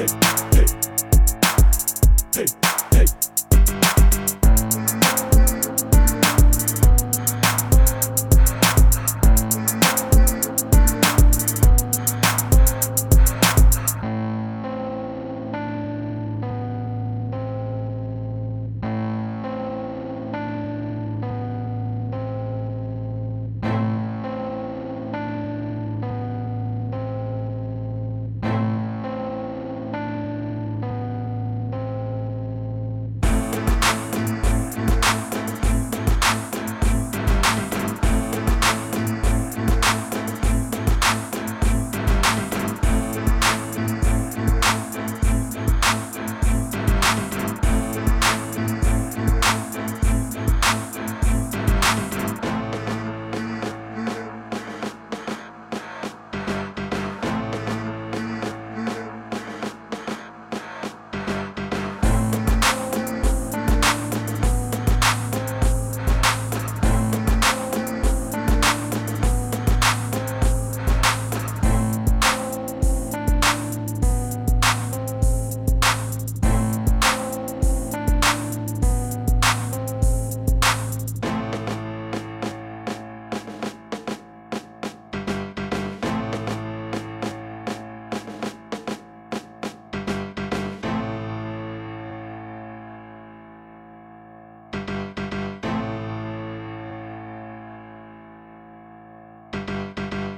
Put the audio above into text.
hey, hey.